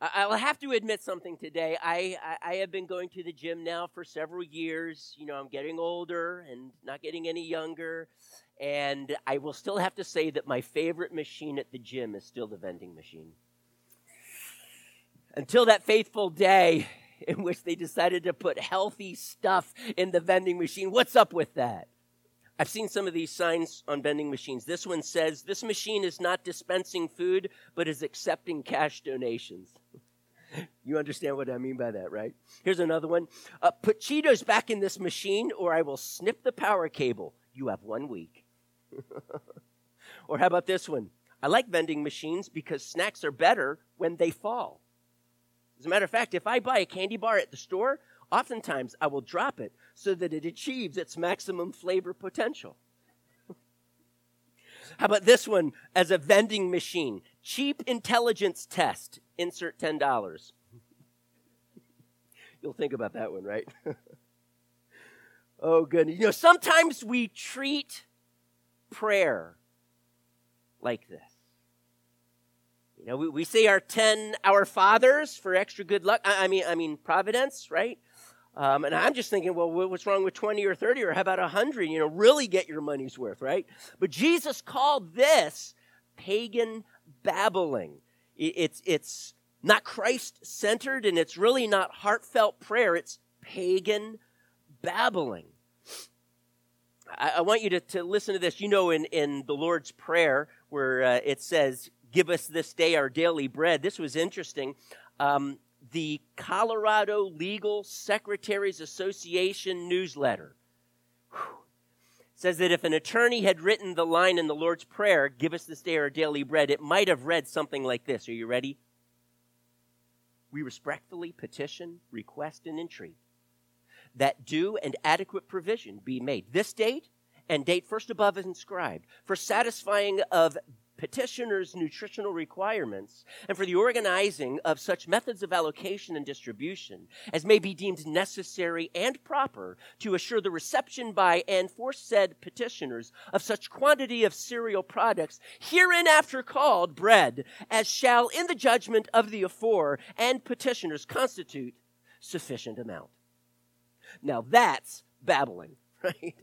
I'll have to admit something today. I, I, I, have been going to the gym now for several years. You know, I'm getting older and not getting any younger. And I will still have to say that my favorite machine at the gym is still the vending machine. Until that faithful day in which they decided to put healthy stuff in the vending machine. What's up with that? I've seen some of these signs on vending machines. This one says, This machine is not dispensing food, but is accepting cash donations. you understand what I mean by that, right? Here's another one uh, Put Cheetos back in this machine, or I will snip the power cable. You have one week. or how about this one? I like vending machines because snacks are better when they fall. As a matter of fact, if I buy a candy bar at the store, oftentimes I will drop it so that it achieves its maximum flavor potential. How about this one as a vending machine? Cheap intelligence test. Insert $10. You'll think about that one, right? oh, goodness. You know, sometimes we treat prayer like this. You know, we, we say our 10 Our Fathers for extra good luck. I, I mean, I mean, Providence, right? Um, and I'm just thinking, well, what's wrong with 20 or 30 or how about 100? You know, really get your money's worth, right? But Jesus called this pagan babbling. It's, it's not Christ centered and it's really not heartfelt prayer. It's pagan babbling. I, I want you to, to listen to this. You know, in, in the Lord's Prayer, where uh, it says, Give us this day our daily bread. This was interesting. Um, the Colorado Legal Secretaries Association newsletter says that if an attorney had written the line in the Lord's Prayer, Give us this day our daily bread, it might have read something like this. Are you ready? We respectfully petition, request, and entreat that due and adequate provision be made. This date and date first above is inscribed for satisfying of petitioners' nutritional requirements and for the organizing of such methods of allocation and distribution as may be deemed necessary and proper to assure the reception by and for said petitioners of such quantity of cereal products hereinafter called bread as shall in the judgment of the afore and petitioners constitute sufficient amount. Now that's babbling, right?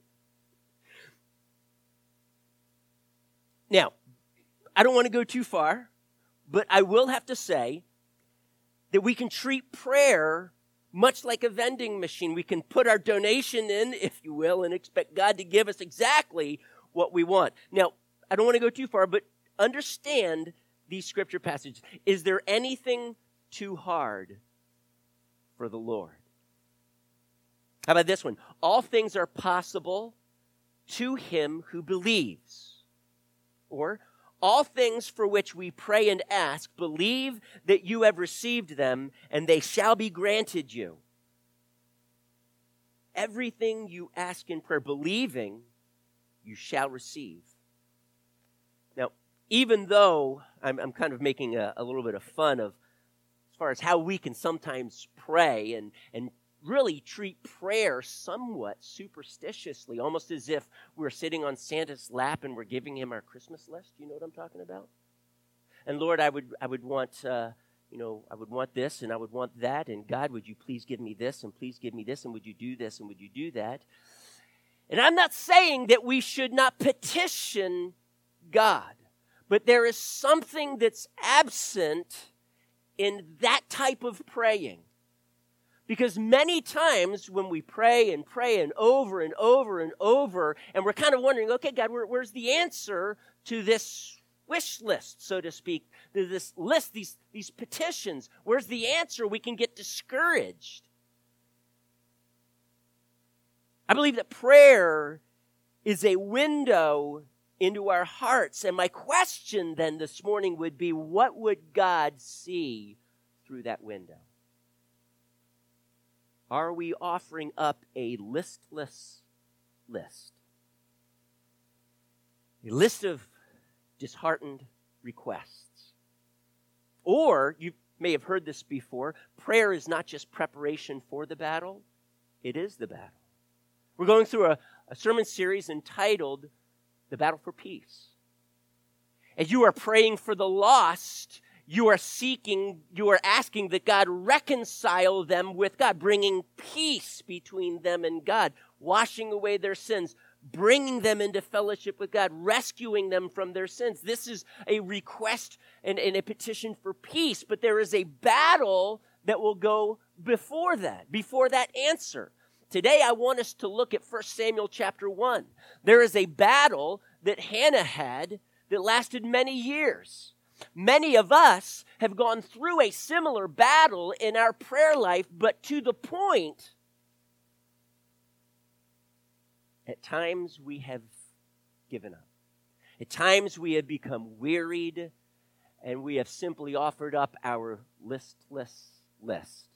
Now, I don't want to go too far, but I will have to say that we can treat prayer much like a vending machine. We can put our donation in, if you will, and expect God to give us exactly what we want. Now, I don't want to go too far, but understand these scripture passages. Is there anything too hard for the Lord? How about this one? All things are possible to him who believes. Or, all things for which we pray and ask, believe that you have received them, and they shall be granted you. Everything you ask in prayer, believing, you shall receive. Now, even though I'm, I'm kind of making a, a little bit of fun of as far as how we can sometimes pray and, and really treat prayer somewhat superstitiously, almost as if we're sitting on Santa's lap and we're giving him our Christmas list. You know what I'm talking about? And Lord, I would, I would want, uh, you know, I would want this and I would want that. And God, would you please give me this and please give me this and would you do this and would you do that? And I'm not saying that we should not petition God, but there is something that's absent in that type of praying. Because many times when we pray and pray and over and over and over, and we're kind of wondering, okay, God, where, where's the answer to this wish list, so to speak, to this list, these, these petitions? Where's the answer? We can get discouraged. I believe that prayer is a window into our hearts. And my question then this morning would be what would God see through that window? Are we offering up a listless list? A list of disheartened requests. Or, you may have heard this before, prayer is not just preparation for the battle, it is the battle. We're going through a, a sermon series entitled The Battle for Peace. As you are praying for the lost, you are seeking, you are asking that God reconcile them with God, bringing peace between them and God, washing away their sins, bringing them into fellowship with God, rescuing them from their sins. This is a request and, and, a petition for peace, but there is a battle that will go before that, before that answer. Today I want us to look at 1 Samuel chapter 1. There is a battle that Hannah had that lasted many years. Many of us have gone through a similar battle in our prayer life, but to the point, at times we have given up. At times we have become wearied and we have simply offered up our listless list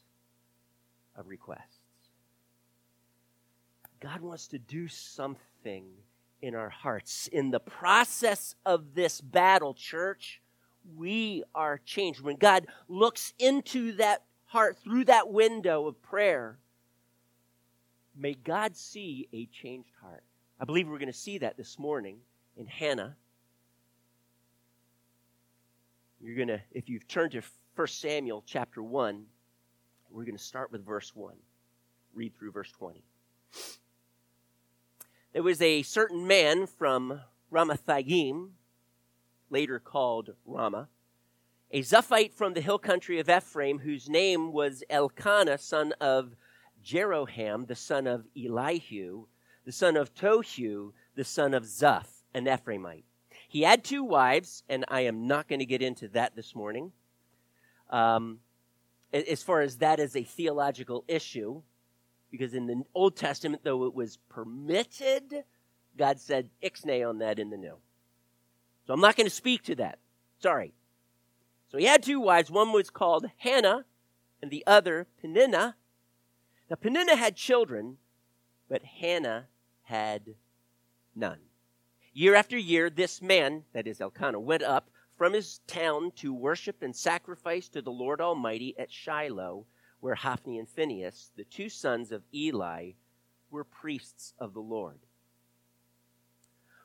of requests. God wants to do something in our hearts. In the process of this battle, church, we are changed. When God looks into that heart through that window of prayer, may God see a changed heart. I believe we're going to see that this morning in Hannah. You're going to, if you've turned to 1 Samuel chapter 1, we're going to start with verse 1. Read through verse 20. There was a certain man from Ramathaim later called Ramah, a Zuphite from the hill country of Ephraim, whose name was Elkanah, son of Jeroham, the son of Elihu, the son of Tohu, the son of Zuph, an Ephraimite. He had two wives, and I am not going to get into that this morning. Um, as far as that is a theological issue, because in the Old Testament, though it was permitted, God said ixnay on that in the New. So I'm not going to speak to that. Sorry. So he had two wives. One was called Hannah, and the other Peninnah. Now, Peninnah had children, but Hannah had none. Year after year, this man, that is Elkanah, went up from his town to worship and sacrifice to the Lord Almighty at Shiloh, where Hophni and Phinehas, the two sons of Eli, were priests of the Lord.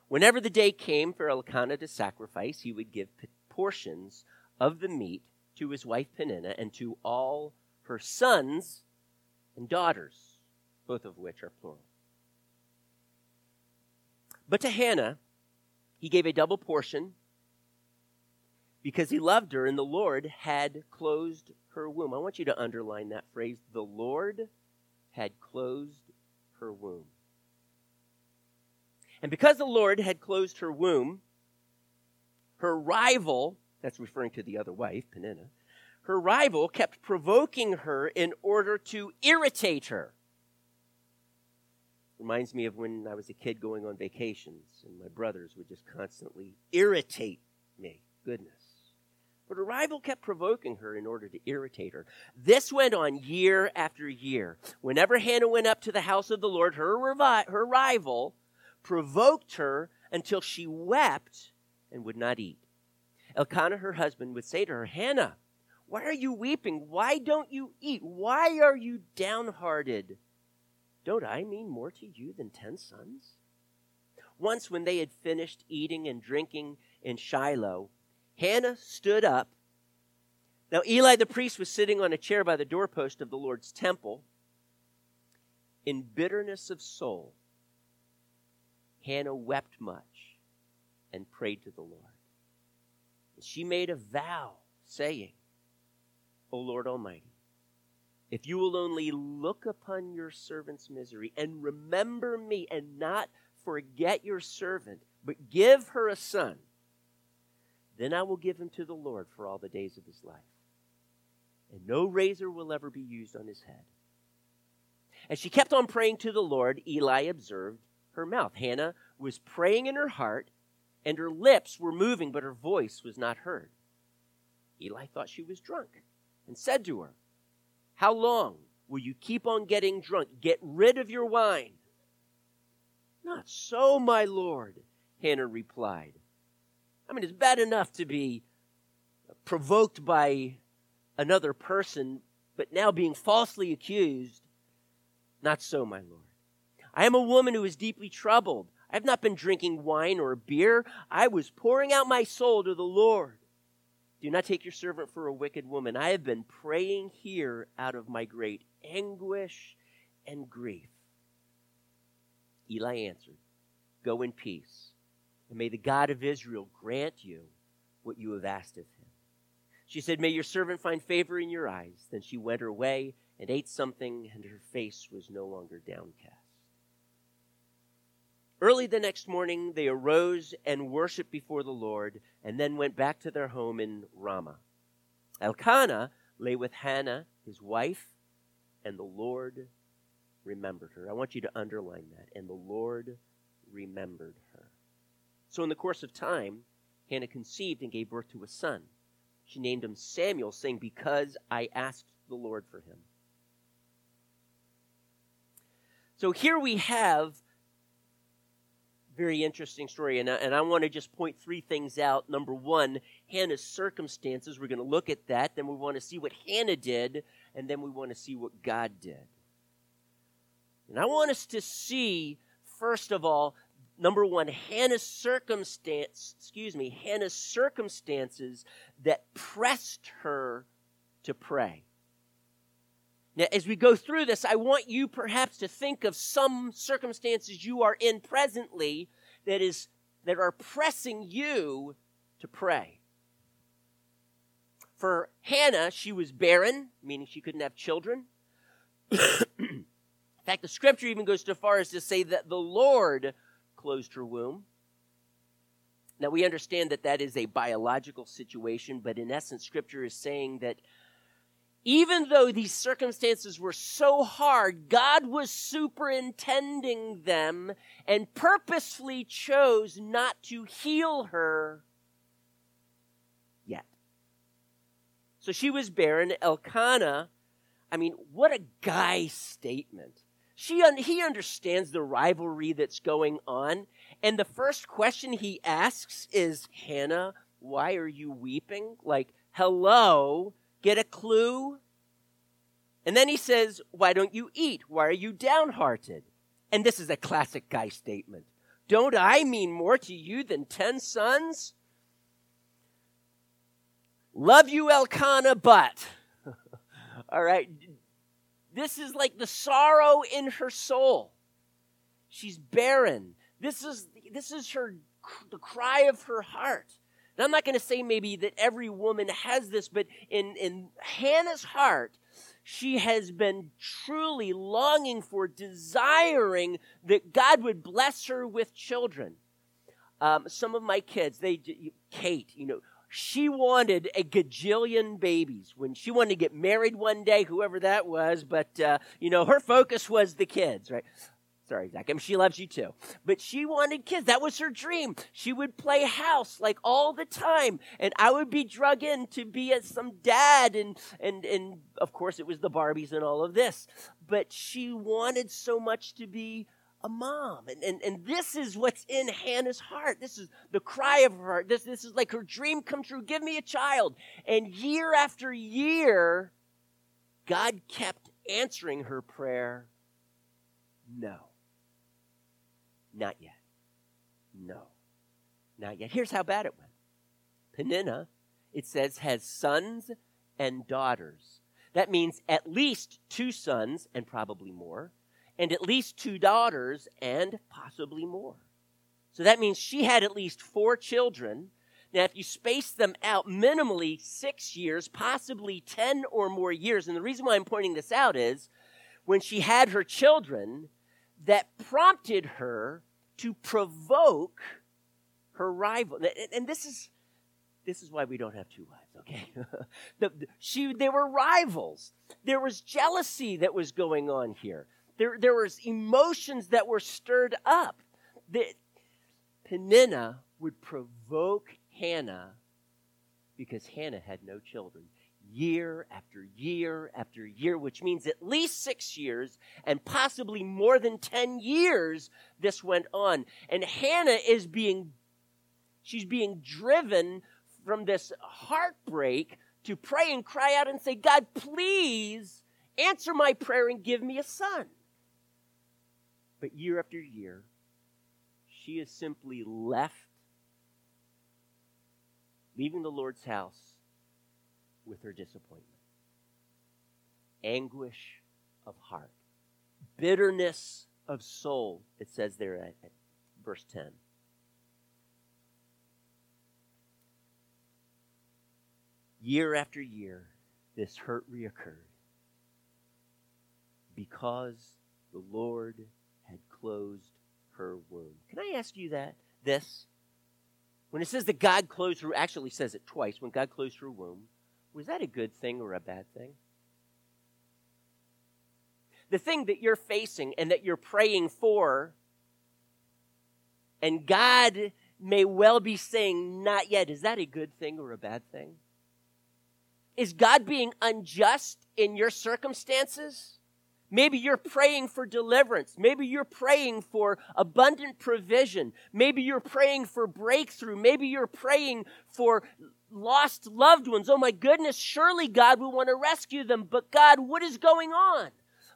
Whenever the day came for Elkanah to sacrifice, he would give portions of the meat to his wife Peninnah and to all her sons and daughters, both of which are plural. But to Hannah, he gave a double portion because he loved her and the Lord had closed her womb. I want you to underline that phrase the Lord had closed her womb. And because the Lord had closed her womb, her rival, that's referring to the other wife, Peninnah, her rival kept provoking her in order to irritate her. Reminds me of when I was a kid going on vacations and my brothers would just constantly irritate me. Goodness. But her rival kept provoking her in order to irritate her. This went on year after year. Whenever Hannah went up to the house of the Lord, her, revi- her rival provoked her until she wept and would not eat. Elkanah, her husband, would say to her, Hannah, why are you weeping? Why don't you eat? Why are you downhearted? Don't I mean more to you than ten sons? Once, when they had finished eating and drinking in Shiloh, Hannah stood up. Now, Eli the priest was sitting on a chair by the doorpost of the Lord's temple. In bitterness of soul, Hannah wept much and prayed to the Lord. And she made a vow, saying, O Lord Almighty, if you will only look upon your servant's misery and remember me and not forget your servant, but give her a son, then I will give him to the Lord for all the days of his life. And no razor will ever be used on his head. As she kept on praying to the Lord, Eli observed her mouth. Hannah was praying in her heart, and her lips were moving, but her voice was not heard. Eli thought she was drunk and said to her, How long will you keep on getting drunk? Get rid of your wine. Not so, my lord, Hannah replied. I mean, it's bad enough to be provoked by another person, but now being falsely accused. Not so, my lord. I am a woman who is deeply troubled. I have not been drinking wine or beer. I was pouring out my soul to the Lord. Do not take your servant for a wicked woman. I have been praying here out of my great anguish and grief. Eli answered, Go in peace, and may the God of Israel grant you what you have asked of him. She said, May your servant find favor in your eyes. Then she went her way and ate something, and her face was no longer downcast. Early the next morning, they arose and worshiped before the Lord, and then went back to their home in Ramah. Elkanah lay with Hannah, his wife, and the Lord remembered her. I want you to underline that. And the Lord remembered her. So, in the course of time, Hannah conceived and gave birth to a son. She named him Samuel, saying, Because I asked the Lord for him. So here we have very interesting story, and I, and I want to just point three things out. Number one, Hannah's circumstances. We're going to look at that. Then we want to see what Hannah did, and then we want to see what God did. And I want us to see, first of all, number one, Hannah's circumstance, excuse me, Hannah's circumstances that pressed her to pray. Now, as we go through this, I want you perhaps to think of some circumstances you are in presently that is that are pressing you to pray. For Hannah, she was barren, meaning she couldn't have children. in fact, the scripture even goes so far as to say that the Lord closed her womb. Now, we understand that that is a biological situation, but in essence, scripture is saying that even though these circumstances were so hard, God was superintending them and purposefully chose not to heal her yet. So she was barren. Elkanah, I mean, what a guy statement. She, he understands the rivalry that's going on. And the first question he asks is, Hannah, why are you weeping? Like, hello, Get a clue? And then he says, Why don't you eat? Why are you downhearted? And this is a classic guy statement. Don't I mean more to you than ten sons? Love you, Elkanah, but. All right. This is like the sorrow in her soul. She's barren. This is, this is her, the cry of her heart. And I'm not going to say maybe that every woman has this, but in, in Hannah's heart, she has been truly longing for, desiring that God would bless her with children. Um, some of my kids, they, Kate, you know, she wanted a gajillion babies when she wanted to get married one day, whoever that was, but, uh, you know, her focus was the kids, right? Sorry, Zach. I mean, she loves you too. But she wanted kids. That was her dream. She would play house like all the time. And I would be drug in to be as some dad. And, and, and of course, it was the Barbies and all of this. But she wanted so much to be a mom. And, and, and this is what's in Hannah's heart. This is the cry of her heart. This, this is like her dream come true. Give me a child. And year after year, God kept answering her prayer no. Not yet. No. Not yet. Here's how bad it went. Peninnah, it says, has sons and daughters. That means at least two sons and probably more, and at least two daughters and possibly more. So that means she had at least four children. Now, if you space them out minimally six years, possibly 10 or more years, and the reason why I'm pointing this out is when she had her children, that prompted her to provoke her rival. And this is this is why we don't have two wives, okay? the, the, she, they were rivals. There was jealousy that was going on here. There, there was emotions that were stirred up. That Peninnah would provoke Hannah because Hannah had no children year after year after year, which means at least six years and possibly more than 10 years this went on. And Hannah is being, she's being driven from this heartbreak to pray and cry out and say, God, please answer my prayer and give me a son. But year after year, she is simply left, leaving the Lord's house with her disappointment. Anguish of heart, bitterness of soul, it says there at, at verse 10. Year after year, this hurt reoccurred because the Lord had closed her womb. Can I ask you that? This? When it says that God closed her, actually says it twice, when God closed her womb, was that a good thing or a bad thing? The thing that you're facing and that you're praying for, and God may well be saying, not yet, is that a good thing or a bad thing? Is God being unjust in your circumstances? Maybe you're praying for deliverance. Maybe you're praying for abundant provision. Maybe you're praying for breakthrough. Maybe you're praying for lost loved ones. Oh my goodness, surely God will want to rescue them. But God, what is going on?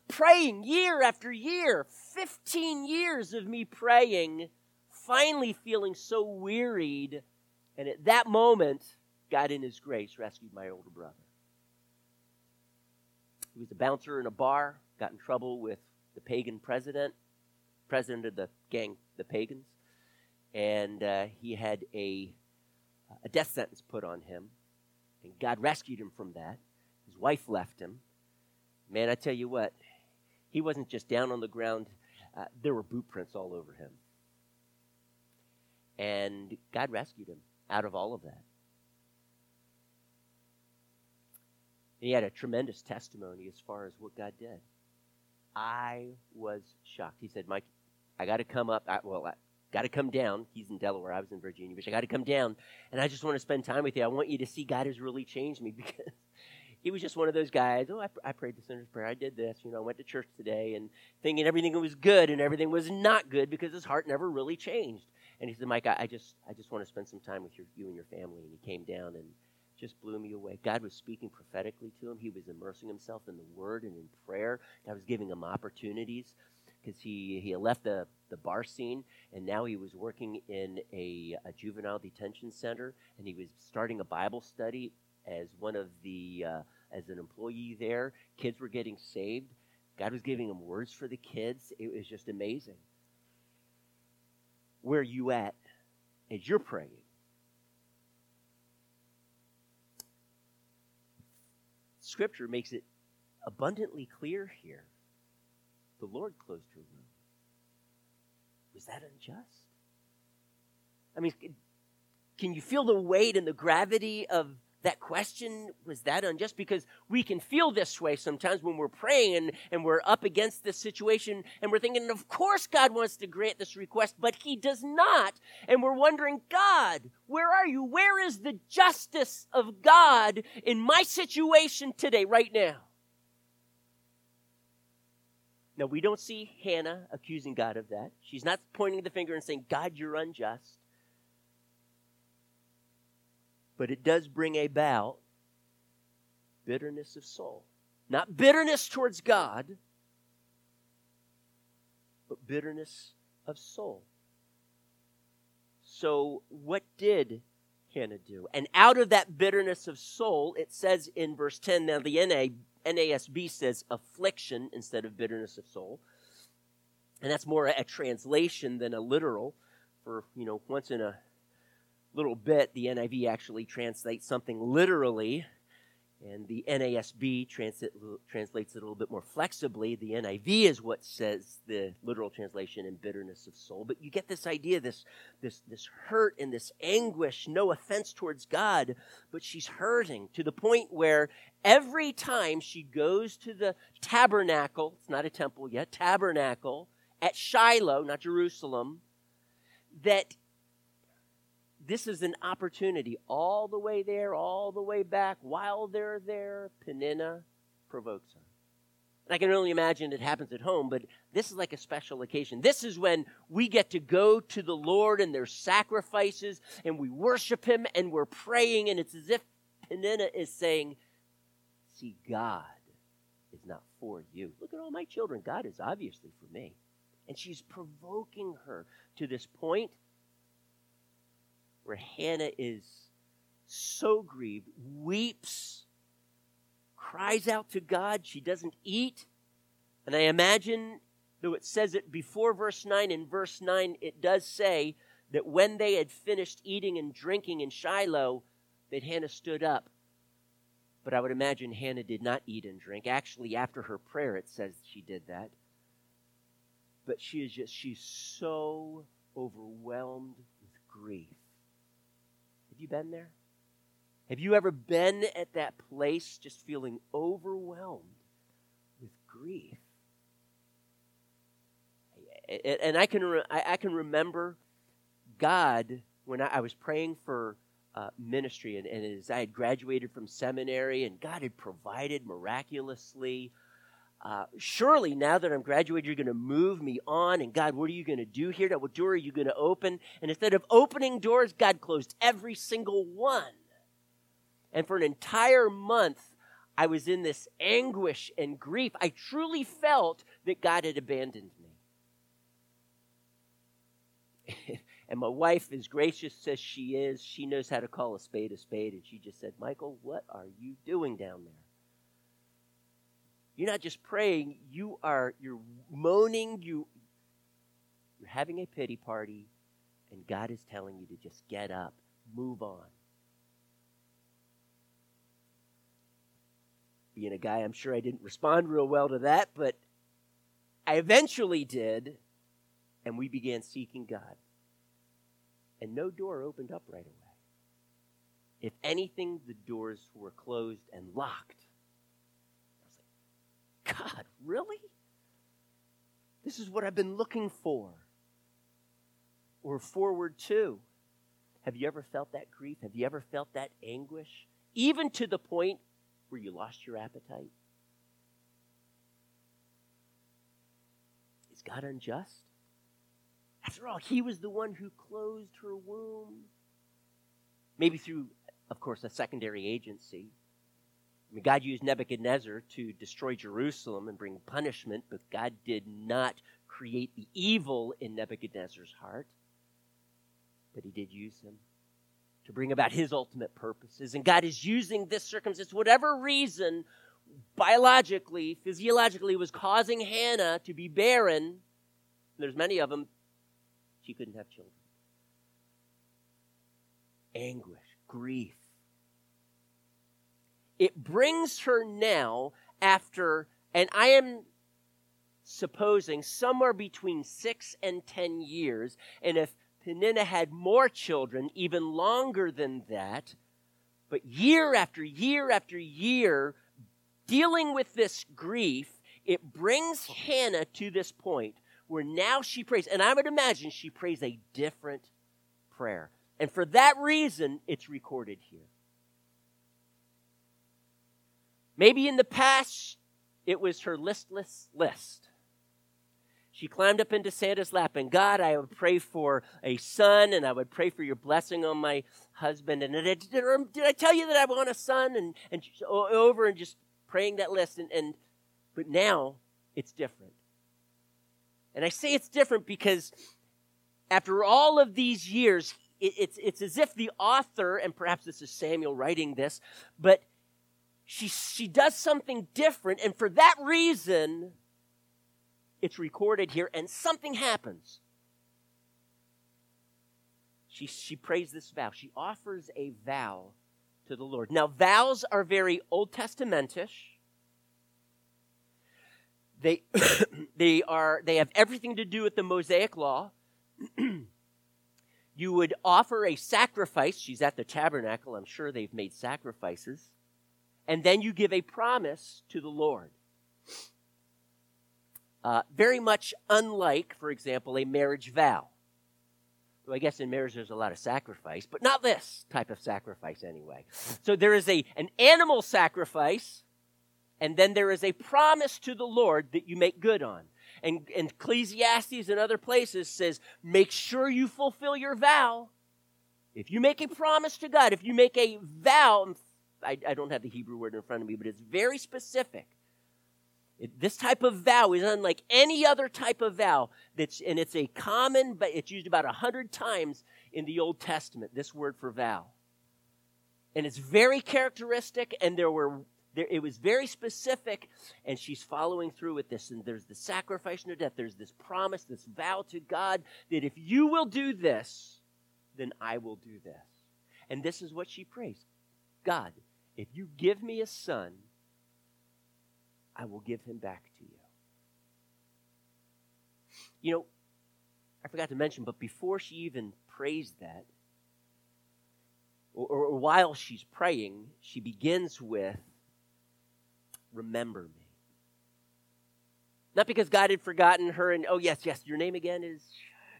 Praying year after year, 15 years of me praying, finally feeling so wearied. And at that moment, God, in His grace, rescued my older brother. He was a bouncer in a bar, got in trouble with the pagan president, president of the gang, the pagans, and uh, he had a, a death sentence put on him. And God rescued him from that. His wife left him. Man, I tell you what, he wasn't just down on the ground, uh, there were boot prints all over him. And God rescued him out of all of that. And he had a tremendous testimony as far as what God did. I was shocked. He said, Mike, I got to come up. I, well, I got to come down. He's in Delaware. I was in Virginia Beach. I got to come down, and I just want to spend time with you. I want you to see God has really changed me because he was just one of those guys. Oh, I, I prayed the sinner's prayer. I did this. You know, I went to church today and thinking everything was good and everything was not good because his heart never really changed. And he said, Mike, I, I just, I just want to spend some time with your, you and your family. And he came down and just blew me away. God was speaking prophetically to him. He was immersing himself in the Word and in prayer. God was giving him opportunities because he, he left the, the bar scene and now he was working in a, a, juvenile detention center and he was starting a Bible study as one of the uh, as an employee there. Kids were getting saved. God was giving him words for the kids. It was just amazing. Where you at as you're praying? Scripture makes it abundantly clear here. The Lord closed her womb. Was that unjust? I mean, can you feel the weight and the gravity of that question? Was that unjust? Because we can feel this way sometimes when we're praying and, and we're up against this situation and we're thinking of course god wants to grant this request but he does not. And we're wondering god where are you? Where is the justice of god in my situation today right now now we don't see hannah accusing god of that she's not pointing the finger and saying god you're unjust but it does bring about bitterness of soul. Not bitterness towards God, but bitterness of soul. So, what did Hannah do? And out of that bitterness of soul, it says in verse 10, now the NA, NASB says affliction instead of bitterness of soul. And that's more a translation than a literal. For, you know, once in a little bit, the NIV actually translates something literally, and the NASB translates it a little bit more flexibly. The NIV is what says the literal translation in bitterness of soul. But you get this idea, this, this, this hurt and this anguish, no offense towards God, but she's hurting to the point where every time she goes to the tabernacle, it's not a temple yet, tabernacle at Shiloh, not Jerusalem, that this is an opportunity all the way there, all the way back. While they're there, Peninnah provokes her. And I can only imagine it happens at home, but this is like a special occasion. This is when we get to go to the Lord and there's sacrifices and we worship Him and we're praying, and it's as if Peninnah is saying, See, God is not for you. Look at all my children. God is obviously for me. And she's provoking her to this point where Hannah is so grieved, weeps cries out to God. She doesn't eat. And I imagine, though it says it before verse 9, in verse 9, it does say that when they had finished eating and drinking in Shiloh, that Hannah stood up. But I would imagine Hannah did not eat and drink. Actually, after her prayer, it says she did that. But she is just, she's so overwhelmed with grief. Have you been there? Have you ever been at that place just feeling overwhelmed with grief? And I can, I can remember God when I was praying for uh, ministry and, and as I had graduated from seminary and God had provided miraculously. Uh, surely now that I'm graduated, you're going to move me on. And God, what are you going to do here? What door are you going to open? And instead of opening doors, God closed every single one. And for an entire month, I was in this anguish and grief. I truly felt that God had abandoned me. and my wife, as gracious as she is, she knows how to call a spade a spade. And she just said, Michael, what are you doing down there? You're not just praying, you are you're moaning, you you're having a pity party, and God is telling you to just get up, move on. being a guy, I'm sure I didn't respond real well to that, but I eventually did, and we began seeking God. And no door opened up right away. If anything, the doors were closed and locked. God, really? This is what I've been looking for or forward to. Have you ever felt that grief? Have you ever felt that anguish? Even to the point where you lost your appetite? Is God unjust? After all, He was the one who closed her womb. Maybe through, of course, a secondary agency. Mean, God used Nebuchadnezzar to destroy Jerusalem and bring punishment, but God did not create the evil in Nebuchadnezzar's heart. But He did use him to bring about his ultimate purposes. And God is using this circumstance, whatever reason, biologically, physiologically, was causing Hannah to be barren. There's many of them. She couldn't have children. Anguish, grief. It brings her now after, and I am supposing somewhere between six and ten years. And if Peninnah had more children, even longer than that. But year after year after year, dealing with this grief, it brings Hannah to this point where now she prays. And I would imagine she prays a different prayer. And for that reason, it's recorded here. Maybe in the past, it was her listless list. She climbed up into Santa's lap, and God, I would pray for a son, and I would pray for your blessing on my husband. And did, did, did I tell you that I want a son? And, and over and just praying that list. And, and but now it's different. And I say it's different because after all of these years, it, it's, it's as if the author, and perhaps this is Samuel writing this, but she, she does something different. And for that reason, it's recorded here, and something happens. She, she prays this vow. She offers a vow to the Lord. Now, vows are very Old Testamentish. They, they, are, they have everything to do with the Mosaic Law. you would offer a sacrifice. She's at the tabernacle. I'm sure they've made sacrifices. And then you give a promise to the Lord. Uh, very much unlike, for example, a marriage vow. Well, I guess in marriage there's a lot of sacrifice, but not this type of sacrifice anyway. So there is a, an animal sacrifice, and then there is a promise to the Lord that you make good on. And, and Ecclesiastes and other places says, make sure you fulfill your vow. If you make a promise to God, if you make a vow, I, I don't have the Hebrew word in front of me, but it's very specific. It, this type of vow is unlike any other type of vow. That's, and it's a common, but it's used about a hundred times in the Old Testament, this word for vow. And it's very characteristic, and there were There, it was very specific, and she's following through with this. And there's the sacrifice and the death. There's this promise, this vow to God that if you will do this, then I will do this. And this is what she prays God, if you give me a son, I will give him back to you. You know, I forgot to mention, but before she even prays that, or, or, while she's praying, she begins with, Remember me. Not because God had forgotten her and, oh, yes, yes, your name again is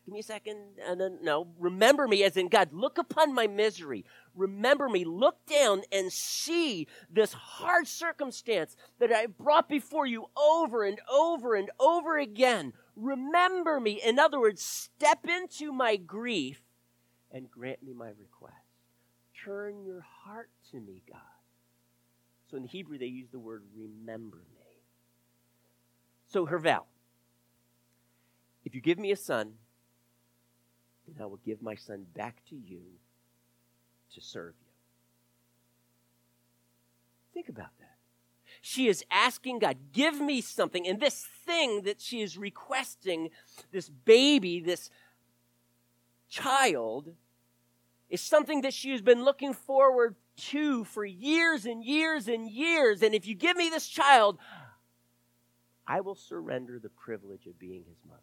give me a second. And then, no, remember me as in God, look upon my misery. Remember me. Look down and see this hard circumstance that I brought before you over and over and over again. Remember me. In other words, step into my grief and grant me my request. Turn your heart to me, God. So in Hebrew, they use the word remember me. So her vow if you give me a son, then I will give my son back to you to serve you. Think about that. She is asking God, give me something. And this thing that she is requesting, this baby, this child, is something that she has been looking forward to for years and years and years. And if you give me this child, I will surrender the privilege of being his mother.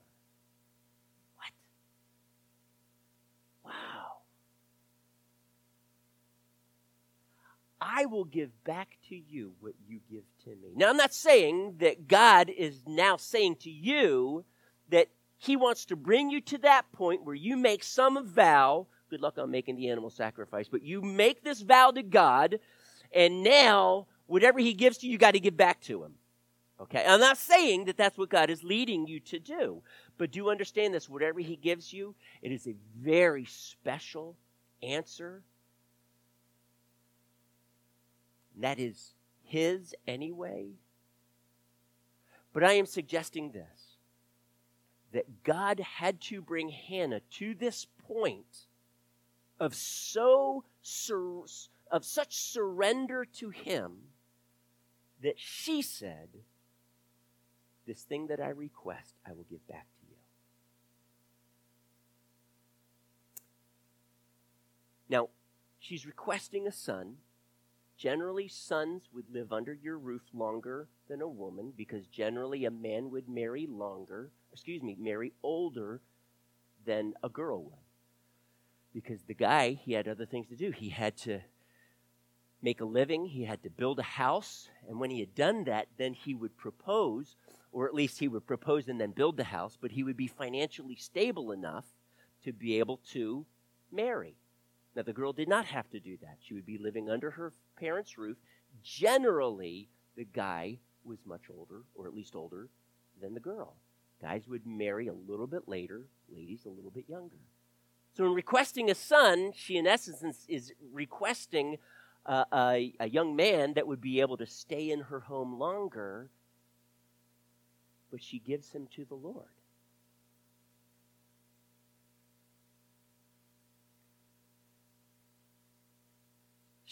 I will give back to you what you give to me. Now, I'm not saying that God is now saying to you that He wants to bring you to that point where you make some vow. Good luck on making the animal sacrifice, but you make this vow to God, and now whatever He gives to you, you got to give back to Him. Okay? I'm not saying that that's what God is leading you to do, but do understand this whatever He gives you, it is a very special answer that is his anyway. But I am suggesting this that God had to bring Hannah to this point of so sur- of such surrender to him that she said, This thing that I request, I will give back to you. Now, she's requesting a son Generally, sons would live under your roof longer than a woman because generally a man would marry longer, excuse me, marry older than a girl would. Because the guy, he had other things to do. He had to make a living, he had to build a house, and when he had done that, then he would propose, or at least he would propose and then build the house, but he would be financially stable enough to be able to marry. Now, the girl did not have to do that. She would be living under her parents' roof. Generally, the guy was much older, or at least older, than the girl. Guys would marry a little bit later, ladies a little bit younger. So, in requesting a son, she, in essence, is requesting uh, a, a young man that would be able to stay in her home longer, but she gives him to the Lord.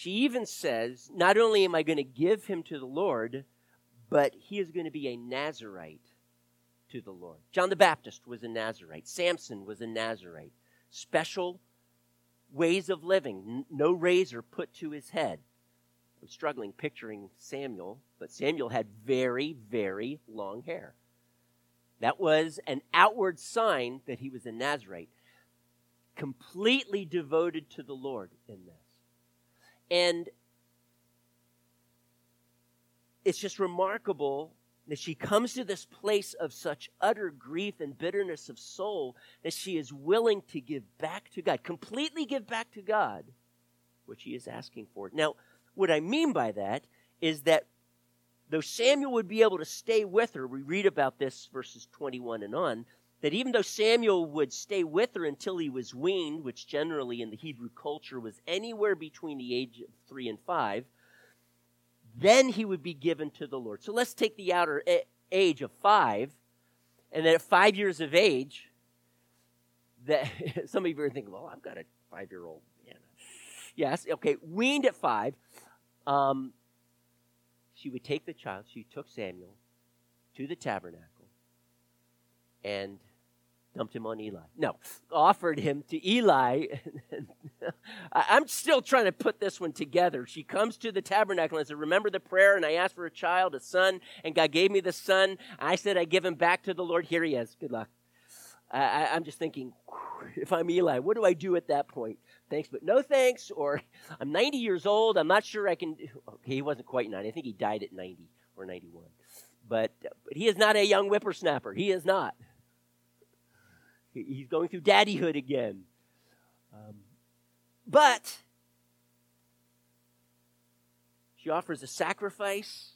She even says, Not only am I going to give him to the Lord, but he is going to be a Nazarite to the Lord. John the Baptist was a Nazarite, Samson was a Nazarite. Special ways of living, no razor put to his head. I'm struggling picturing Samuel, but Samuel had very, very long hair. That was an outward sign that he was a Nazarite, completely devoted to the Lord in this. And it's just remarkable that she comes to this place of such utter grief and bitterness of soul that she is willing to give back to God, completely give back to God what she is asking for. Now, what I mean by that is that though Samuel would be able to stay with her, we read about this verses 21 and on, that even though Samuel would stay with her until he was weaned, which generally in the Hebrew culture was anywhere between the age of three and five, then he would be given to the Lord. So let's take the outer age of five, and then at five years of age, that some of you are thinking, well, I've got a five year old. Yes, okay, weaned at five. Um, she would take the child, she took Samuel to the tabernacle and dumped him on Eli. No, offered him to Eli. I'm still trying to put this one together. She comes to the tabernacle and says, Remember the prayer, and I asked for a child, a son, and God gave me the son. I said, I give him back to the Lord. Here he is. Good luck. I, am just thinking, if I'm Eli, what do I do at that point? Thanks, but no thanks. Or I'm 90 years old. I'm not sure I can. Okay, oh, he wasn't quite 90. I think he died at 90 or 91. But, but he is not a young whippersnapper. He is not. He's going through daddyhood again. Um, but she offers a sacrifice.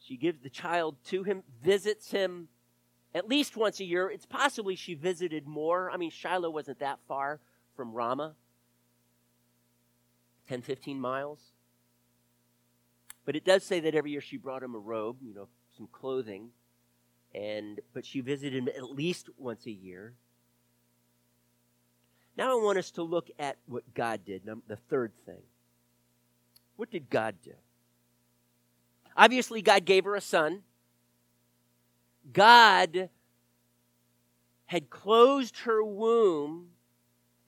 She gives the child to him, visits him at least once a year. It's possibly she visited more. I mean, Shiloh wasn't that far from Ramah 10, 15 miles. But it does say that every year she brought him a robe, you know, some clothing and but she visited him at least once a year. Now I want us to look at what God did, the third thing. What did God do? Obviously, God gave her a son. God had closed her womb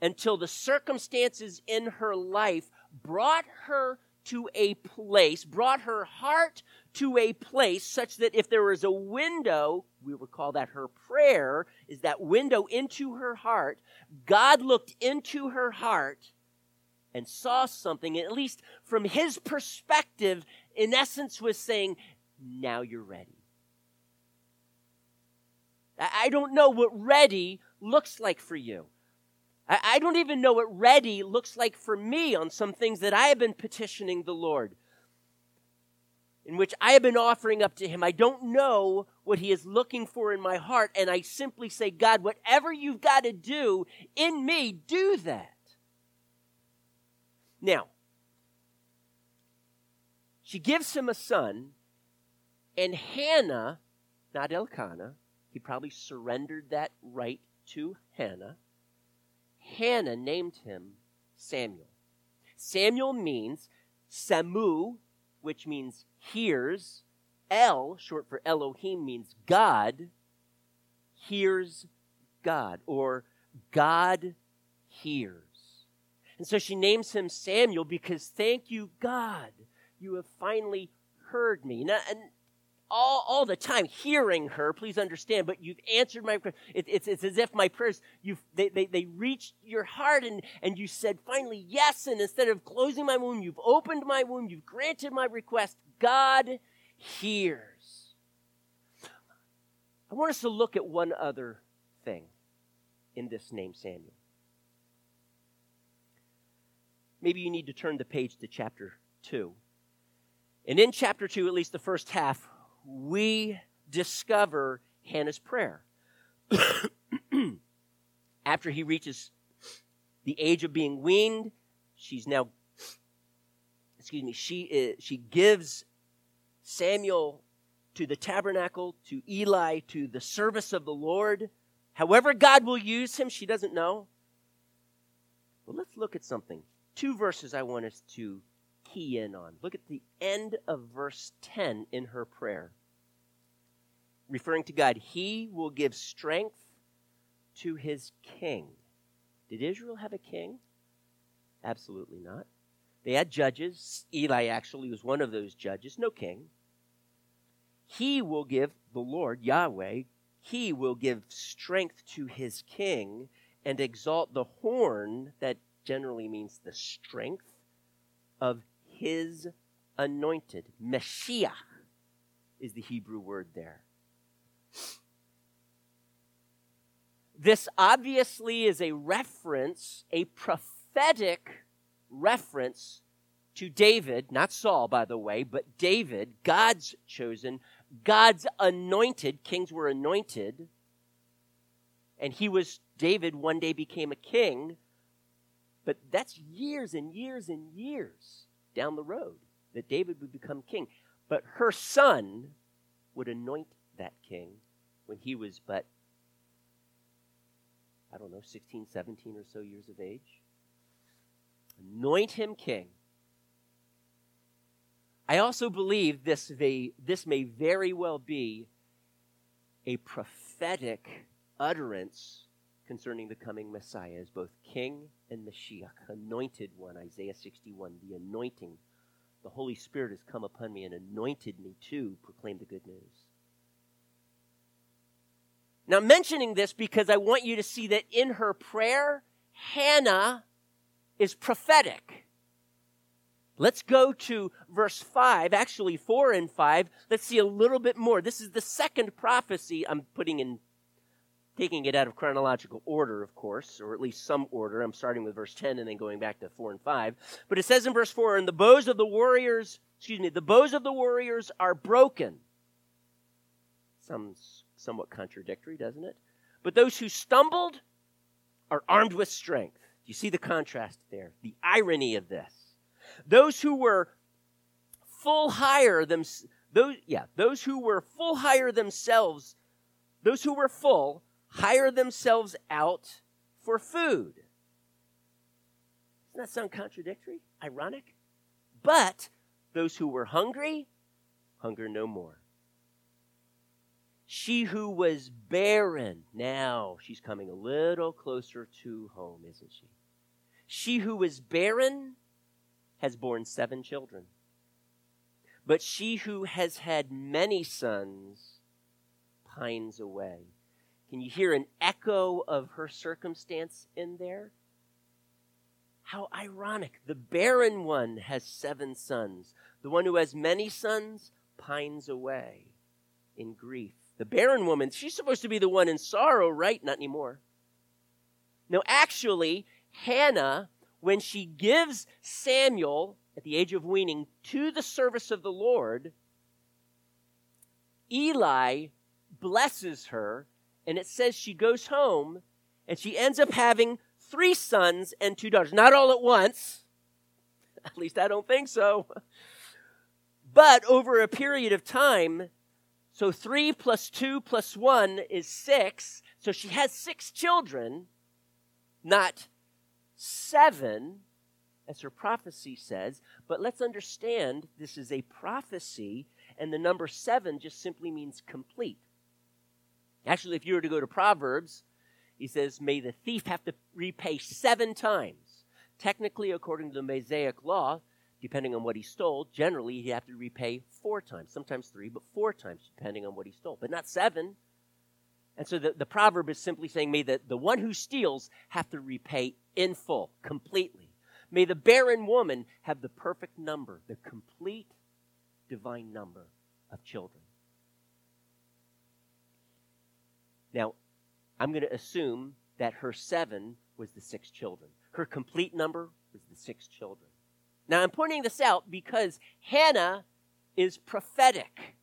until the circumstances in her life brought her to a place, brought her heart to a place such that if there was a window, we would call that her prayer, is that window into her heart. God looked into her heart and saw something, at least from his perspective, in essence, was saying, Now you're ready. I don't know what ready looks like for you. I don't even know what ready looks like for me on some things that I have been petitioning the Lord in which I have been offering up to Him. I don't know what He is looking for in my heart, and I simply say, God, whatever you've got to do in me, do that. Now, she gives him a son, and Hannah, not Elkanah, he probably surrendered that right to Hannah. Hannah named him Samuel. Samuel means Samu, which means hears. El, short for Elohim, means God hears God, or God hears. And so she names him Samuel because thank you, God, you have finally heard me. Now, and all, all the time hearing her, please understand, but you've answered my prayer. It, it's, it's as if my prayers, you've, they, they, they reached your heart and, and you said finally yes. And instead of closing my womb, you've opened my womb, you've granted my request. God hears. I want us to look at one other thing in this name, Samuel. Maybe you need to turn the page to chapter 2. And in chapter 2, at least the first half, we discover Hannah's prayer. After he reaches the age of being weaned, she's now, excuse me, she, is, she gives Samuel to the tabernacle, to Eli, to the service of the Lord. However, God will use him, she doesn't know. Well, let's look at something. Two verses I want us to key in on. Look at the end of verse 10 in her prayer. Referring to God, He will give strength to His king. Did Israel have a king? Absolutely not. They had judges. Eli actually was one of those judges, no king. He will give, the Lord, Yahweh, He will give strength to His king and exalt the horn, that generally means the strength, of his anointed. Mashiach is the Hebrew word there. This obviously is a reference, a prophetic reference to David, not Saul, by the way, but David, God's chosen, God's anointed. Kings were anointed. And he was, David one day became a king. But that's years and years and years down the road that David would become king. But her son would anoint that king when he was but, I don't know, 16, 17 or so years of age. Anoint him king. I also believe this may, this may very well be a prophetic utterance concerning the coming Messiah as both King and Mashiach, anointed one, Isaiah 61, the anointing. The Holy Spirit has come upon me and anointed me to proclaim the good news. Now, mentioning this because I want you to see that in her prayer, Hannah is prophetic. Let's go to verse 5, actually 4 and 5. Let's see a little bit more. This is the second prophecy I'm putting in, taking it out of chronological order, of course, or at least some order. I'm starting with verse 10 and then going back to 4 and 5. But it says in verse 4 And the bows of the warriors, excuse me, the bows of the warriors are broken. Sounds somewhat contradictory, doesn't it? But those who stumbled are armed with strength. Do you see the contrast there? The irony of this. Those who were full hire them those yeah, those who were full hire themselves, those who were full hire themselves out for food. Doesn't that sound contradictory? Ironic? But those who were hungry, hunger no more. She who was barren, now she's coming a little closer to home, isn't she? She who was barren has borne seven children. But she who has had many sons pines away. Can you hear an echo of her circumstance in there? How ironic. The barren one has seven sons. The one who has many sons pines away in grief. The barren woman, she's supposed to be the one in sorrow, right? Not anymore. No, actually, Hannah when she gives Samuel at the age of weaning to the service of the Lord, Eli blesses her, and it says she goes home and she ends up having three sons and two daughters. Not all at once. At least I don't think so. But over a period of time, so three plus two plus one is six. So she has six children, not seven, as her prophecy says, but let's understand this is a prophecy, and the number seven just simply means complete. Actually, if you were to go to Proverbs, he says, May the thief have to repay seven times. Technically, according to the Mosaic law, depending on what he stole, generally he'd have to repay four times, sometimes three, but four times, depending on what he stole, but not seven. And so the, the proverb is simply saying, may the, the one who steals have to repay in full, completely. May the barren woman have the perfect number, the complete divine number of children. Now, I'm going to assume that her seven was the six children. Her complete number was the six children. Now, I'm pointing this out because Hannah is prophetic.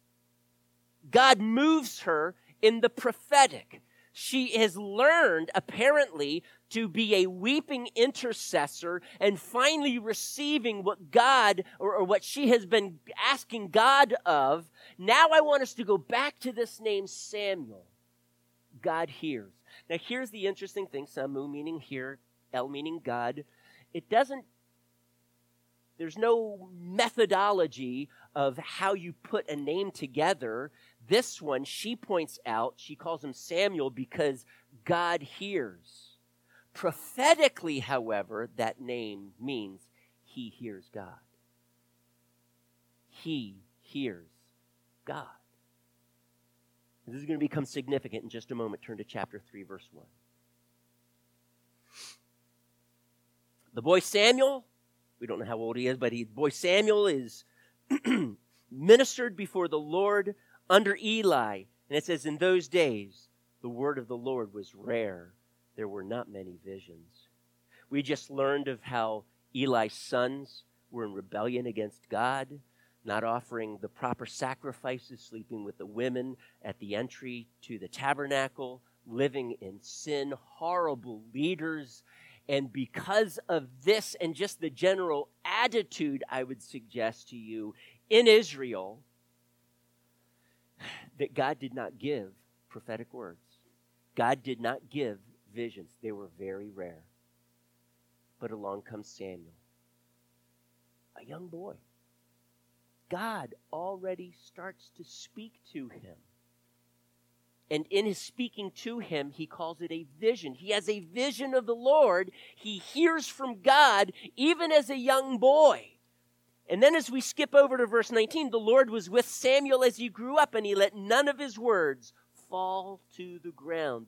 God moves her in the prophetic. She has learned, apparently, to be a weeping intercessor and finally receiving what God or, or, what she has been asking God of. Now I want us to go back to this name Samuel. God hears. Now here's the interesting thing Samu meaning here, El meaning God. It doesn't there's no methodology of how you put a name together. This one, she points out, she calls him Samuel because God hears. Prophetically, however, that name means he hears God. He hears God. This is going to become significant in just a moment. Turn to chapter 3, verse 1. The boy Samuel we don't know how old he is, but he, boy Samuel is ministered before the Lord under Eli. And it says, In those days, the word of the Lord was rare. There were not many visions. We just learned of how Eli's sons were in rebellion against God, not offering the proper sacrifices, sleeping with the women at the entry to the tabernacle, living in sin, horrible leaders and because of this and just the general attitude, I would suggest to you in Israel, that God did not give prophetic words. God did not give visions. They were very rare. But along comes Samuel, a young boy. God already starts to speak to him. And in his speaking to him, he calls it a vision. He has a vision of the Lord. He hears from God even as a young boy. And then as we skip over to verse 19, the Lord was with Samuel as he grew up, and he let none of his words fall to the ground.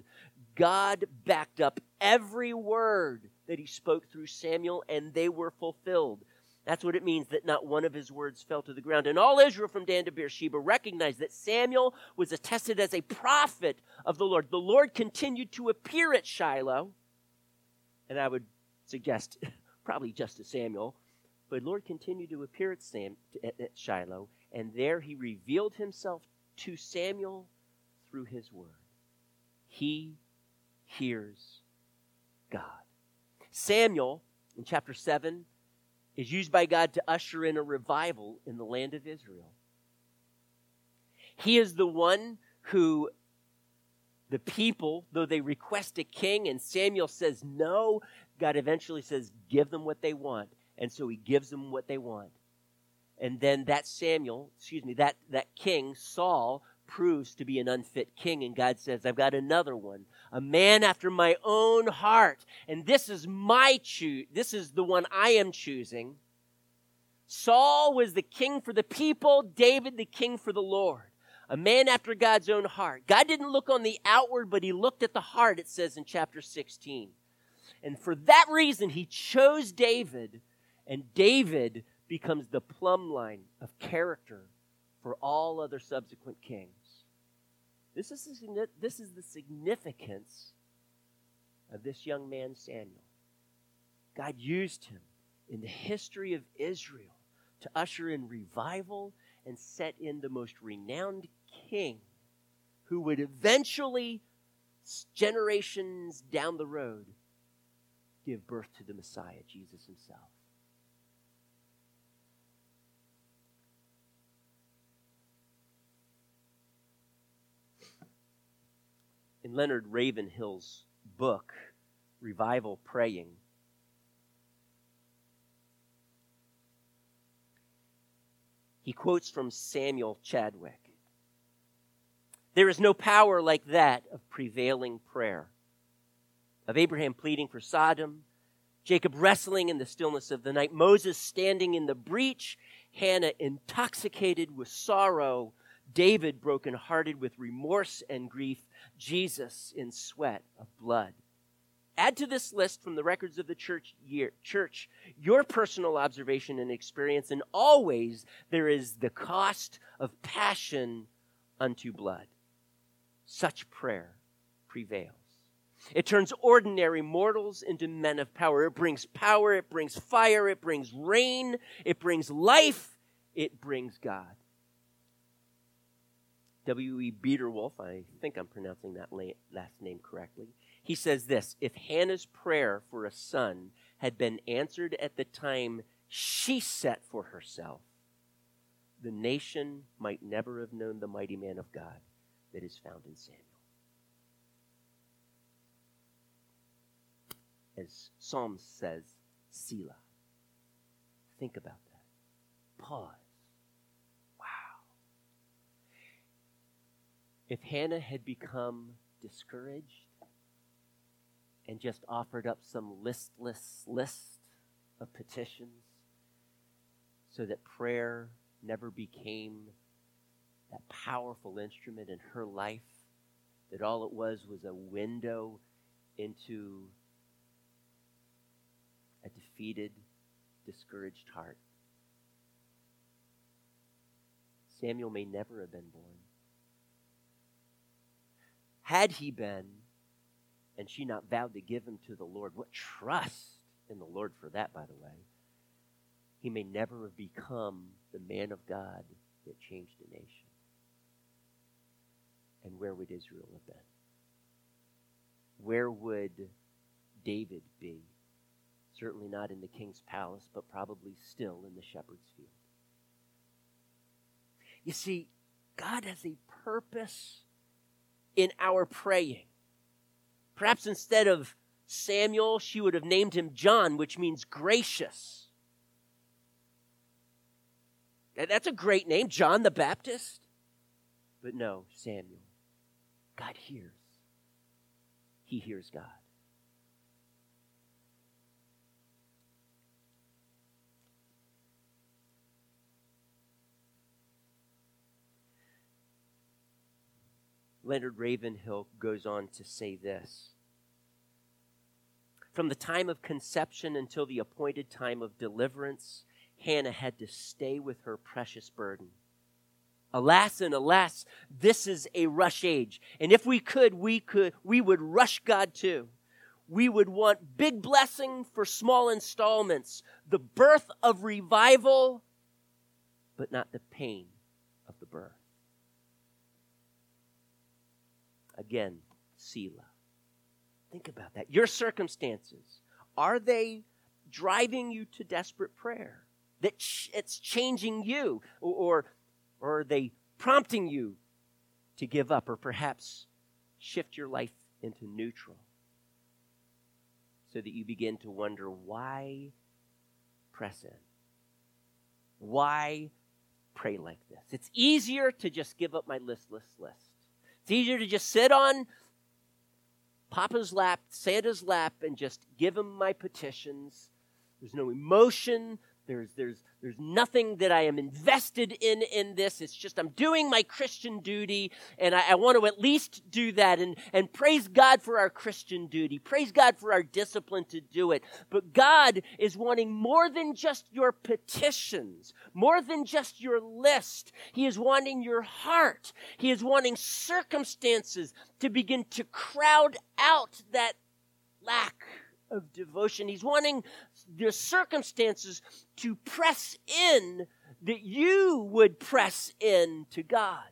God backed up every word that he spoke through Samuel, and they were fulfilled. That's what it means that not one of his words fell to the ground. And all Israel from Dan to Beersheba recognized that Samuel was attested as a prophet of the Lord. The Lord continued to appear at Shiloh, and I would suggest probably just to Samuel, but Lord continued to appear at, Sam, at, at Shiloh, and there he revealed himself to Samuel through his word. He hears God. Samuel, in chapter 7, is used by God to usher in a revival in the land of Israel. He is the one who the people, though they request a king and Samuel says no, God eventually says, give them what they want. And so he gives them what they want. And then that Samuel, excuse me, that, that king, Saul, proves to be an unfit king. And God says, I've got another one, a man after my own heart. And this is my choose. This is the one I am choosing. Saul was the king for the people, David the king for the Lord. A man after God's own heart. God didn't look on the outward, but he looked at the heart, it says in chapter 16. And for that reason, he chose David and David becomes the plumb line of character for all other subsequent kings. This is, the, this is the significance of this young man, Samuel. God used him in the history of Israel to usher in revival and set in the most renowned king who would eventually, generations down the road, give birth to the Messiah, Jesus himself. In Leonard Ravenhill's book, Revival Praying, he quotes from Samuel Chadwick. There is no power like that of prevailing prayer, of Abraham pleading for Sodom, Jacob wrestling in the stillness of the night, Moses standing in the breach, Hannah intoxicated with sorrow, David brokenhearted with remorse and grief, Jesus in sweat of blood. Add to this list from the records of the church year, church your personal observation and experience, and always there is the cost of passion unto blood. Such prayer prevails. It turns ordinary mortals into men of power. It brings power, it brings fire, it brings rain, it brings life, it brings God. W.E. Biederwolf, I think I'm pronouncing that last name correctly, he says this If Hannah's prayer for a son had been answered at the time she set for herself, the nation might never have known the mighty man of God that is found in Samuel. As Psalm says, Selah. Think about that. Pause. If Hannah had become discouraged and just offered up some listless list of petitions so that prayer never became that powerful instrument in her life, that all it was was a window into a defeated, discouraged heart. Samuel may never have been born. Had he been, and she not vowed to give him to the Lord, what trust in the Lord for that, by the way, he may never have become the man of God that changed a nation. And where would Israel have been? Where would David be? Certainly not in the king's palace, but probably still in the shepherd's field. You see, God has a purpose in our praying. Perhaps instead of Samuel, she would have named him John, which means gracious. That's a great name, John the Baptist. But no, Samuel. God hears. He hears God. Leonard Ravenhill goes on to say this From the time of conception until the appointed time of deliverance, Hannah had to stay with her precious burden. Alas and alas, this is a rush age. And if we could, we could, we would rush God too. We would want big blessing for small installments, the birth of revival, but not the pain of the birth. Again, Selah. Think about that. Your circumstances, are they driving you to desperate prayer? That it's changing you? Or, or are they prompting you to give up or perhaps shift your life into neutral? So that you begin to wonder why press in? Why pray like this? It's easier to just give up my listless list. It's easier to just sit on Papa's lap, Santa's lap, and just give him my petitions. There's no emotion. There's, there's, there's nothing that I am invested in in this. It's just I'm doing my Christian duty, and I, I want to at least do that. And, and praise God for our Christian duty. Praise God for our discipline to do it. But God is wanting more than just your petitions, more than just your list. He is wanting your heart. He is wanting circumstances to begin to crowd out that lack of devotion. He's wanting the circumstances to press in that you would press in to God.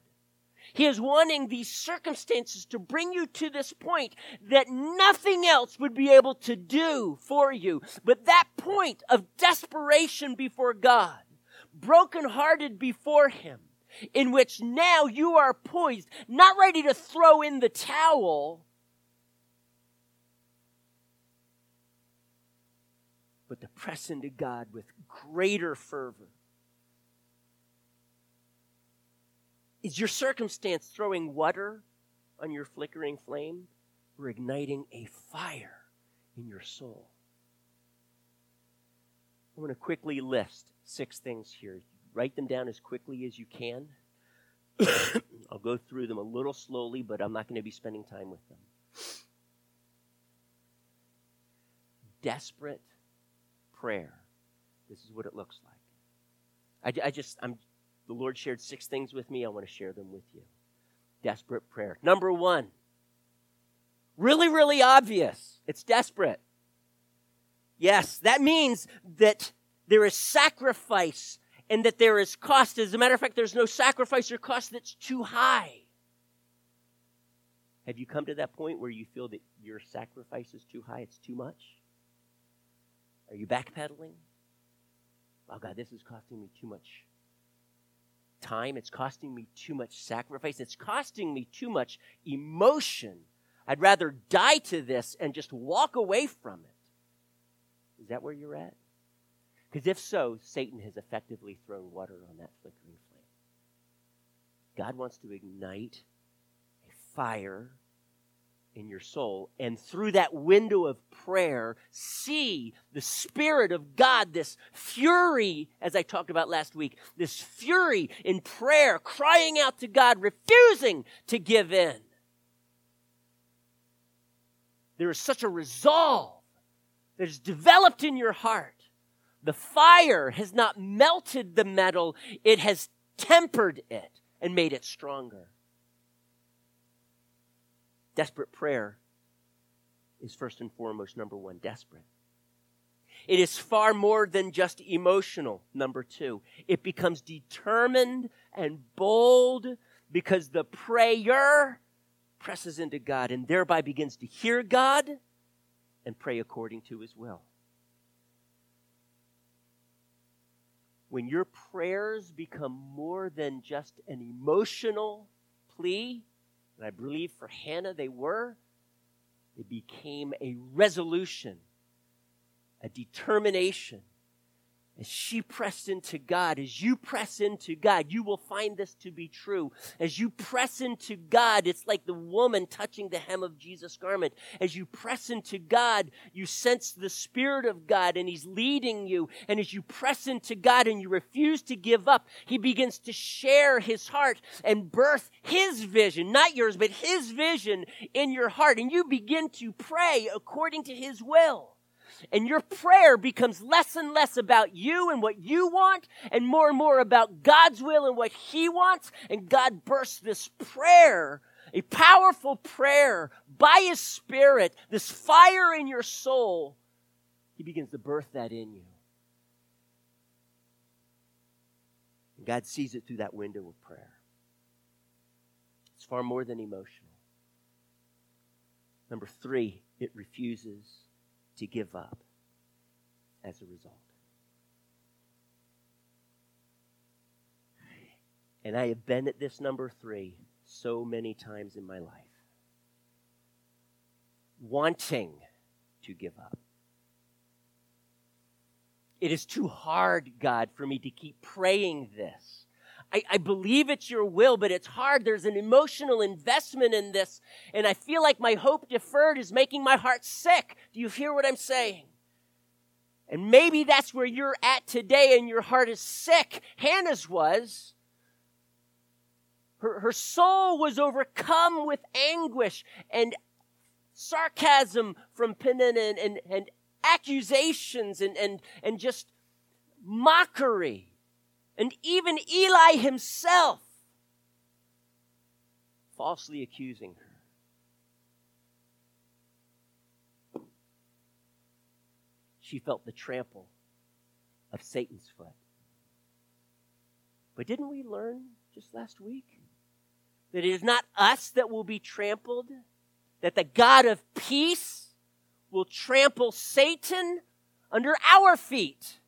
He is wanting these circumstances to bring you to this point that nothing else would be able to do for you. But that point of desperation before God, brokenhearted before Him, in which now you are poised, not ready to throw in the towel, but to press into God with greater fervor. Is your circumstance throwing water on your flickering flame or igniting a fire in your soul? I'm going to quickly list six things here. Write them down as quickly as you can. I'll go through them a little slowly, but I'm not going to be spending time with them. Desperate prayer, this is what it looks like. I, I just, I'm, the Lord shared six things with me. I want to share them with you. Desperate prayer. Number one, really, really obvious. It's desperate. Yes, that means that there is sacrifice and that there is cost. As a matter of fact, there's no sacrifice or cost that's too high. Have you come to that point where you feel that your sacrifice is too high? It's too much? Are you backpedaling? Oh, God, this is costing me too much time. It's costing me too much sacrifice. It's costing me too much emotion. I'd rather die to this and just walk away from it. Is that where you're at? Because if so, Satan has effectively thrown water on that flickering flame. God wants to ignite a fire in your soul. And through that window of prayer, see the Spirit of God, this fury, as I talked about last week, this fury in prayer, crying out to God, refusing to give in. There is such a resolve that is developed in your heart. The fire has not melted the metal, it has tempered it and made it stronger. Desperate prayer is first and foremost, number one, desperate. It is far more than just emotional, number two. It becomes determined and bold because the prayer presses into God and thereby begins to hear God and pray according to his will. When your prayers become more than just an emotional plea, and I believe for Hannah they were, it became a resolution, a determination, as she pressed into God, as you press into God, you will find this to be true. As you press into God, it's like the woman touching the hem of Jesus' garment. As you press into God, you sense the Spirit of God and He's leading you. And as you press into God and you refuse to give up, He begins to share His heart and birth His vision, not yours, but His vision in your heart. And you begin to pray according to His will. And your prayer becomes less and less about you and what you want, and more and more about God's will and what He wants. And God bursts this prayer, a powerful prayer by His Spirit, this fire in your soul. He begins to birth that in you. And God sees it through that window of prayer. It's far more than emotional. Number three, it refuses to give up as a result. And I have been at this number three so many times in my life. Wanting to give up. It is too hard, God, for me to keep praying this. I, I, believe it's your will, but it's hard. There's an emotional investment in this, and I feel like my hope deferred is making my heart sick. Do you hear what I'm saying? And maybe that's where you're at today and your heart is sick. Hannah's was. Her, her soul was overcome with anguish and sarcasm from Peninnah and, and, and accusations and, and, and just mockery and even Eli himself falsely accusing her. She felt the trample of Satan's foot. But didn't we learn just last week that it is not us that will be trampled, that the God of peace will trample Satan under our feet?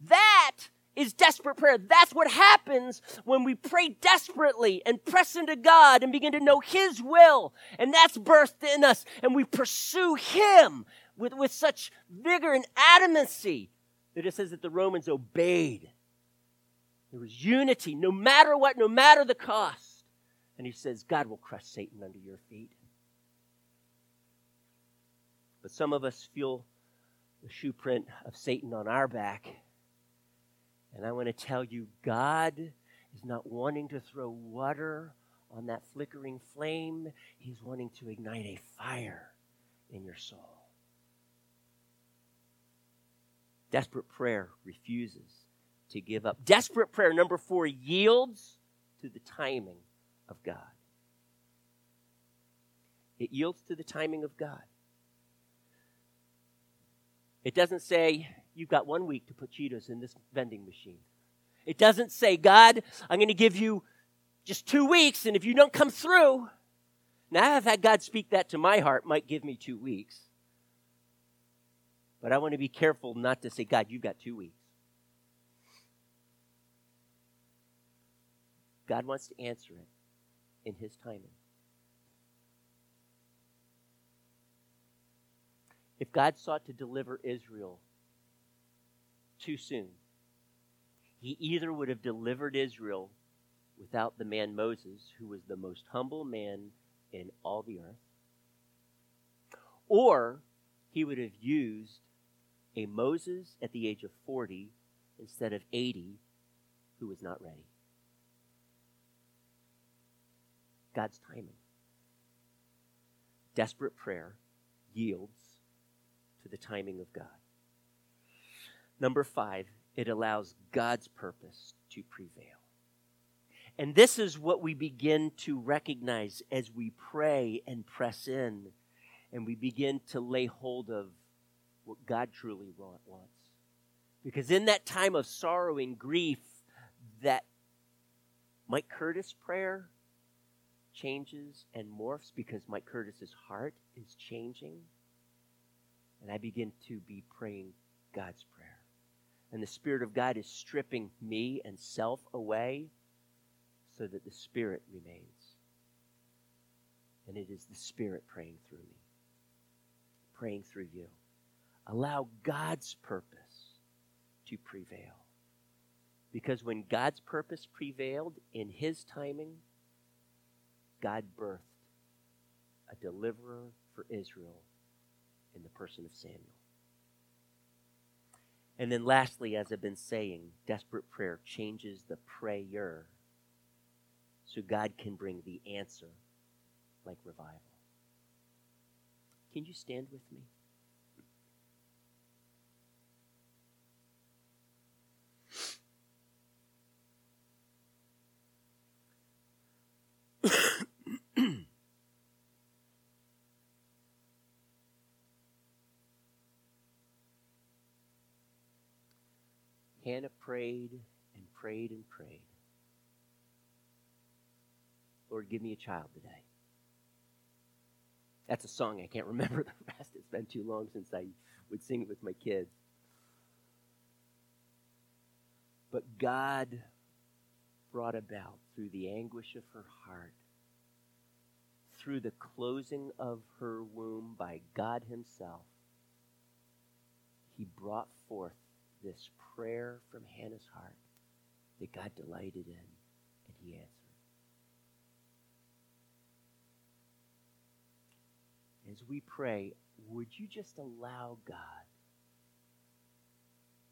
That is desperate prayer. That's what happens when we pray desperately and press into God and begin to know His will. And that's birthed in us. And we pursue Him with, with such vigor and adamancy that it says that the Romans obeyed. There was unity, no matter what, no matter the cost. And He says, God will crush Satan under your feet. But some of us feel the shoe print of Satan on our back and I want to tell you, God is not wanting to throw water on that flickering flame, He's wanting to ignite a fire in your soul. Desperate prayer refuses to give up. Desperate prayer, number four, yields to the timing of God. It yields to the timing of God. It doesn't say, you've got one week to put Cheetos in this vending machine. It doesn't say, God, I'm going to give you just two weeks, and if you don't come through, now I've had God speak that to my heart, might give me two weeks. But I want to be careful not to say, God, you've got two weeks. God wants to answer it in His timing. If God sought to deliver Israel too soon. He either would have delivered Israel without the man Moses, who was the most humble man in all the earth, or he would have used a Moses at the age of 40 instead of 80 who was not ready. God's timing. Desperate prayer yields to the timing of God. Number five, it allows God's purpose to prevail. And this is what we begin to recognize as we pray and press in and we begin to lay hold of what God truly wants. Because in that time of sorrow and grief, that Mike Curtis prayer changes and morphs because Mike Curtis's heart is changing. And I begin to be praying God's prayer and the Spirit of God is stripping me and self away so that the Spirit remains. And it is the Spirit praying through me, praying through you. Allow God's purpose to prevail. Because when God's purpose prevailed in his timing, God birthed a deliverer for Israel in the person of Samuel. And then, lastly, as I've been saying, desperate prayer changes the prayer so God can bring the answer like revival. Can you stand with me? Hannah prayed and prayed and prayed. Lord, give me a child today. That's a song. I can't remember the rest. It's been too long since I would sing it with my kids. But God brought about through the anguish of her heart, through the closing of her womb by God Himself, He brought forth this prayer from Hannah's heart that God delighted in, and He answered. As we pray, would you just allow God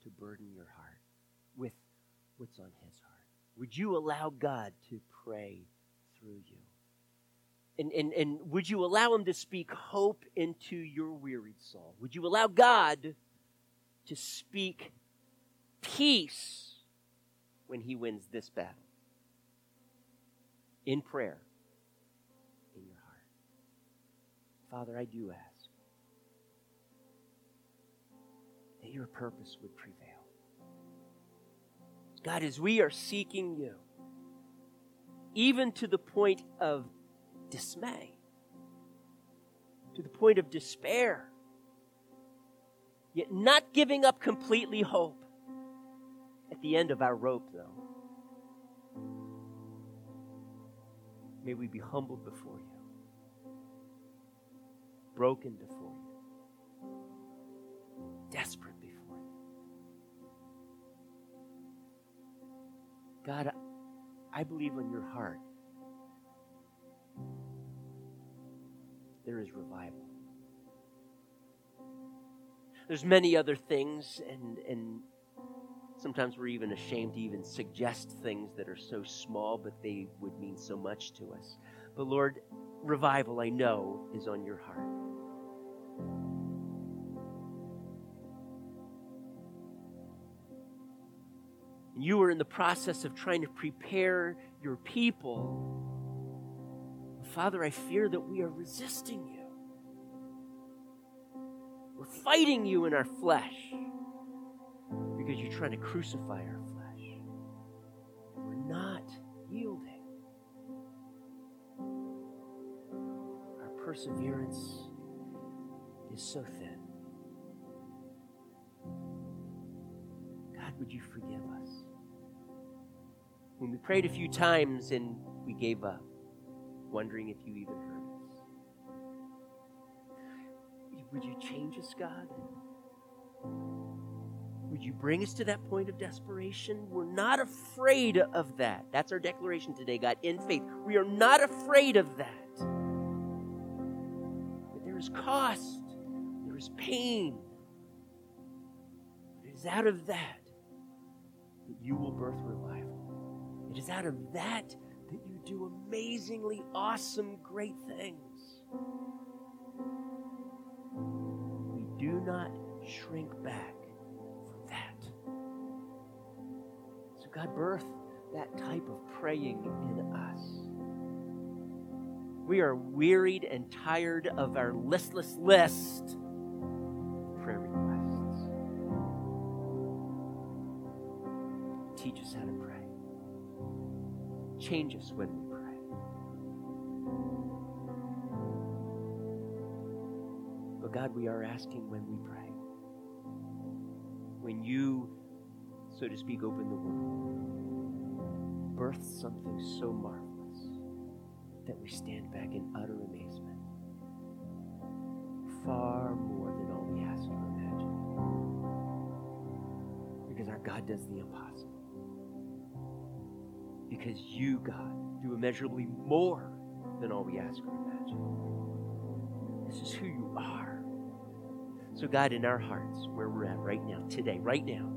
to burden your heart with what's on His heart? Would you allow God to pray through you? And, and, and would you allow Him to speak hope into your wearied soul? Would you allow God to speak peace when He wins this battle? In prayer, in your heart. Father, I do ask that your purpose would prevail. God, as we are seeking you, even to the point of dismay, to the point of despair, yet not giving up completely hope at the end of our rope, though. May we be humbled before you, broken before you, desperate before you. God, I believe in your heart there is revival. There's many other things, and, and sometimes we're even ashamed to even suggest things that are so small, but they would mean so much to us. But Lord, revival, I know, is on your heart. And you are in the process of trying to prepare your people. Father, I fear that we are resisting you. We're fighting you in our flesh because you're trying to crucify our flesh. We're not yielding. Our perseverance is so thin. God, would you forgive us? When we prayed a few times and we gave up, wondering if you even heard Would you change us, God? Would you bring us to that point of desperation? We're not afraid of that. That's our declaration today, God, in faith. We are not afraid of that. But there is cost, there is pain. It is out of that that you will birth revival. It is out of that that you do amazingly awesome, great things. Do not shrink back from that. So, God, birth that type of praying in us. We are wearied and tired of our listless list prayer requests. Teach us how to pray. Change us when But God, we are asking when we pray. When you, so to speak, open the womb, birth something so marvelous that we stand back in utter amazement. Far more than all we ask or imagine. Because our God does the impossible. Because you, God, do immeasurably more than all we ask or imagine. So, God, in our hearts, where we're at right now, today, right now,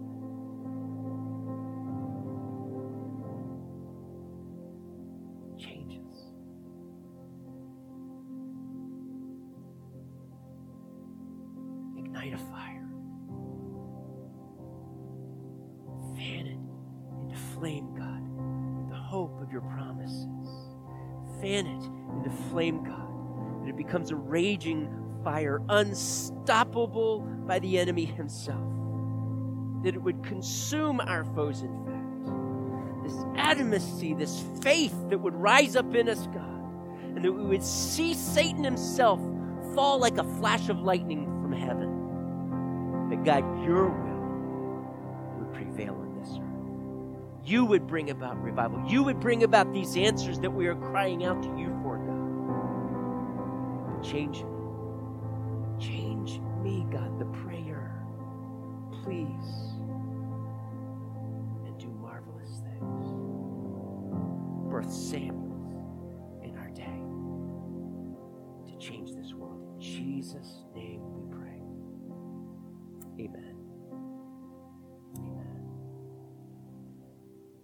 raging fire, unstoppable by the enemy himself. That it would consume our foes, in fact. This adamasy, this faith that would rise up in us, God, and that we would see Satan himself fall like a flash of lightning from heaven. That God, your will would prevail on this earth. You would bring about revival. You would bring about these answers that we are crying out to you change me. Change me, God, the prayer. Please. And do marvelous things. Birth Samuel